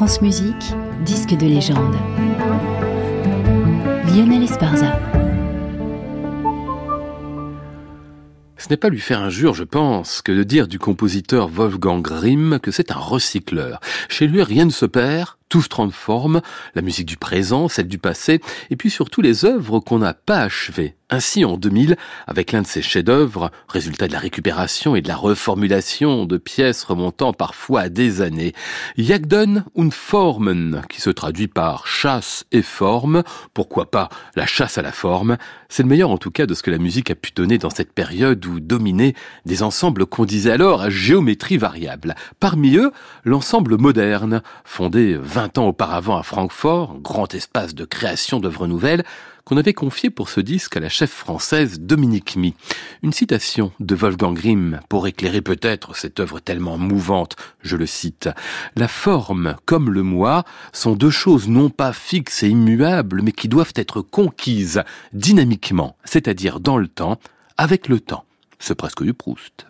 France Musique, disque de légende. Lionel Esparza. Ce n'est pas lui faire injure, je pense, que de dire du compositeur Wolfgang Grimm que c'est un recycleur. Chez lui, rien ne se perd, tout se transforme, la musique du présent, celle du passé, et puis surtout les œuvres qu'on n'a pas achevées. Ainsi, en 2000, avec l'un de ses chefs-d'œuvre, résultat de la récupération et de la reformulation de pièces remontant parfois à des années, Jagden und Formen, qui se traduit par chasse et forme, pourquoi pas la chasse à la forme, c'est le meilleur en tout cas de ce que la musique a pu donner dans cette période où dominaient des ensembles qu'on disait alors à géométrie variable. Parmi eux, l'ensemble moderne, fondé 20 ans auparavant à Francfort, grand espace de création d'œuvres nouvelles, qu'on avait confié pour ce disque à la chef française Dominique Mi. Une citation de Wolfgang Grimm pour éclairer peut-être cette œuvre tellement mouvante, je le cite. La forme comme le moi sont deux choses non pas fixes et immuables, mais qui doivent être conquises dynamiquement, c'est-à-dire dans le temps, avec le temps. C'est presque du Proust.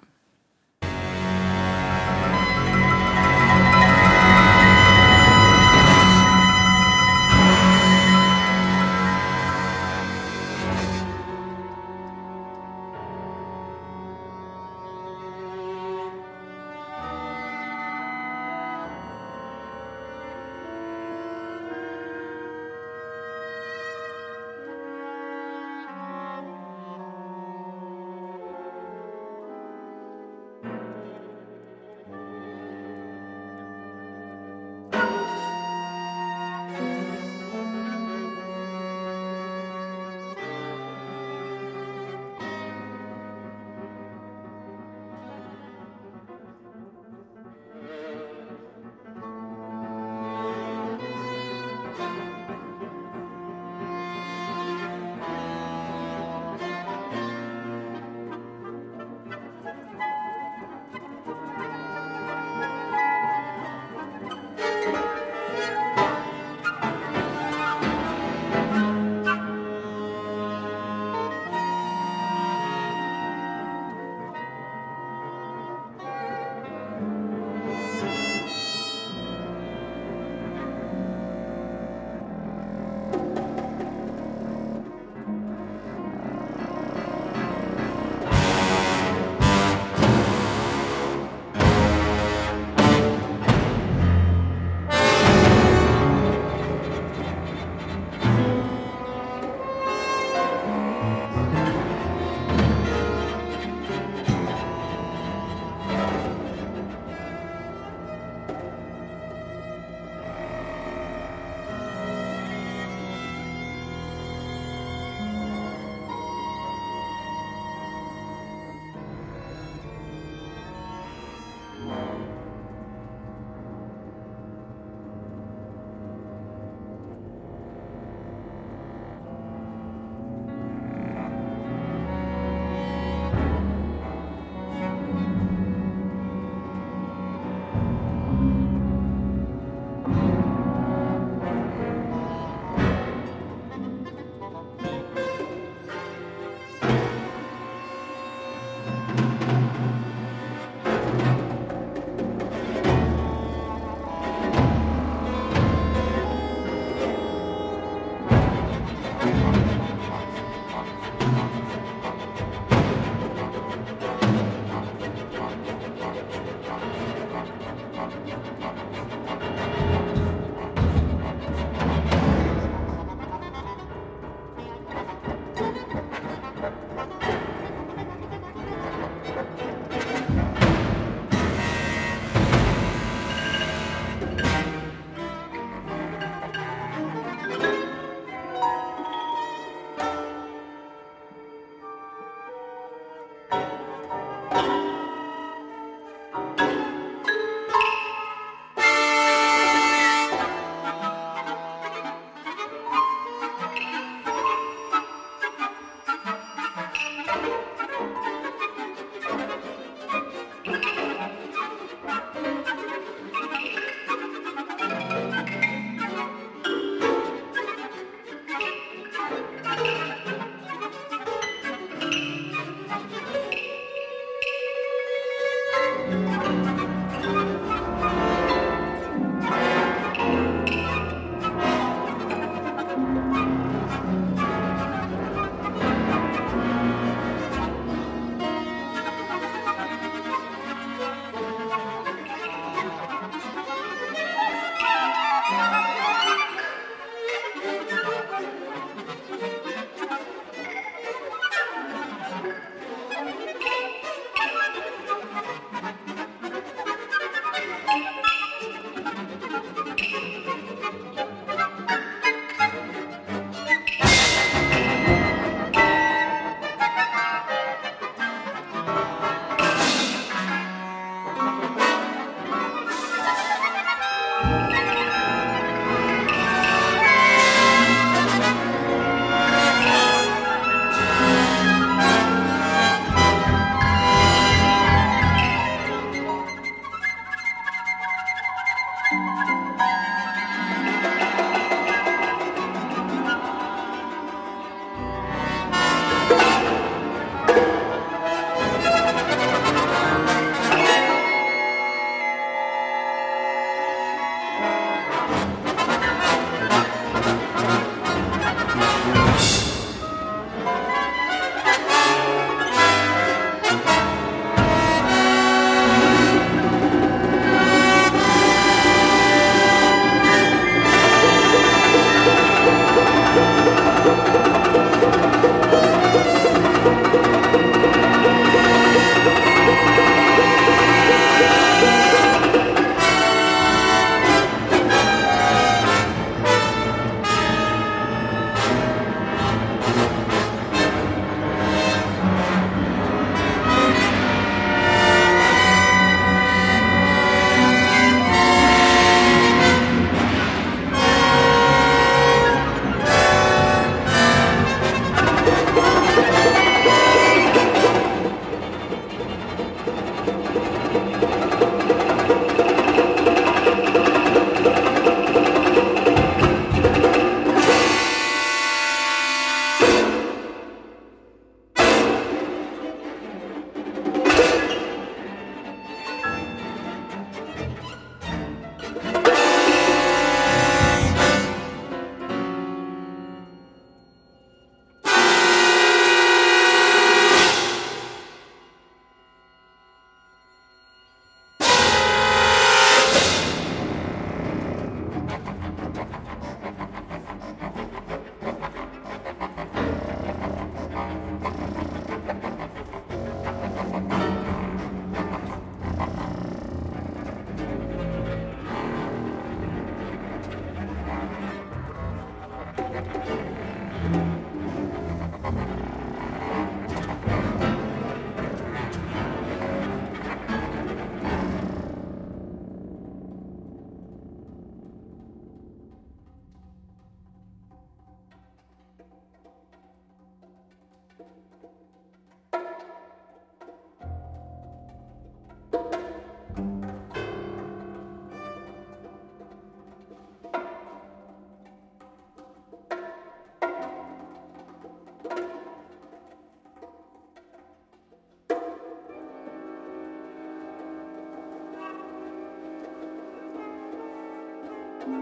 thank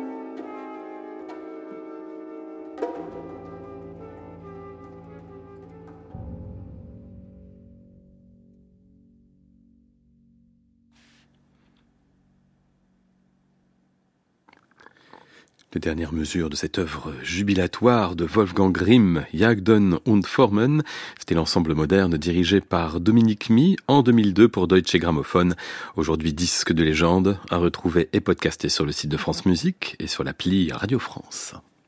you Les dernières mesures de cette œuvre jubilatoire de Wolfgang Grimm, Jagden und Formen, c'était l'ensemble moderne dirigé par Dominique Mie en 2002 pour Deutsche Grammophon. Aujourd'hui disque de légende, à retrouver et podcasté sur le site de France Musique et sur l'appli Radio France.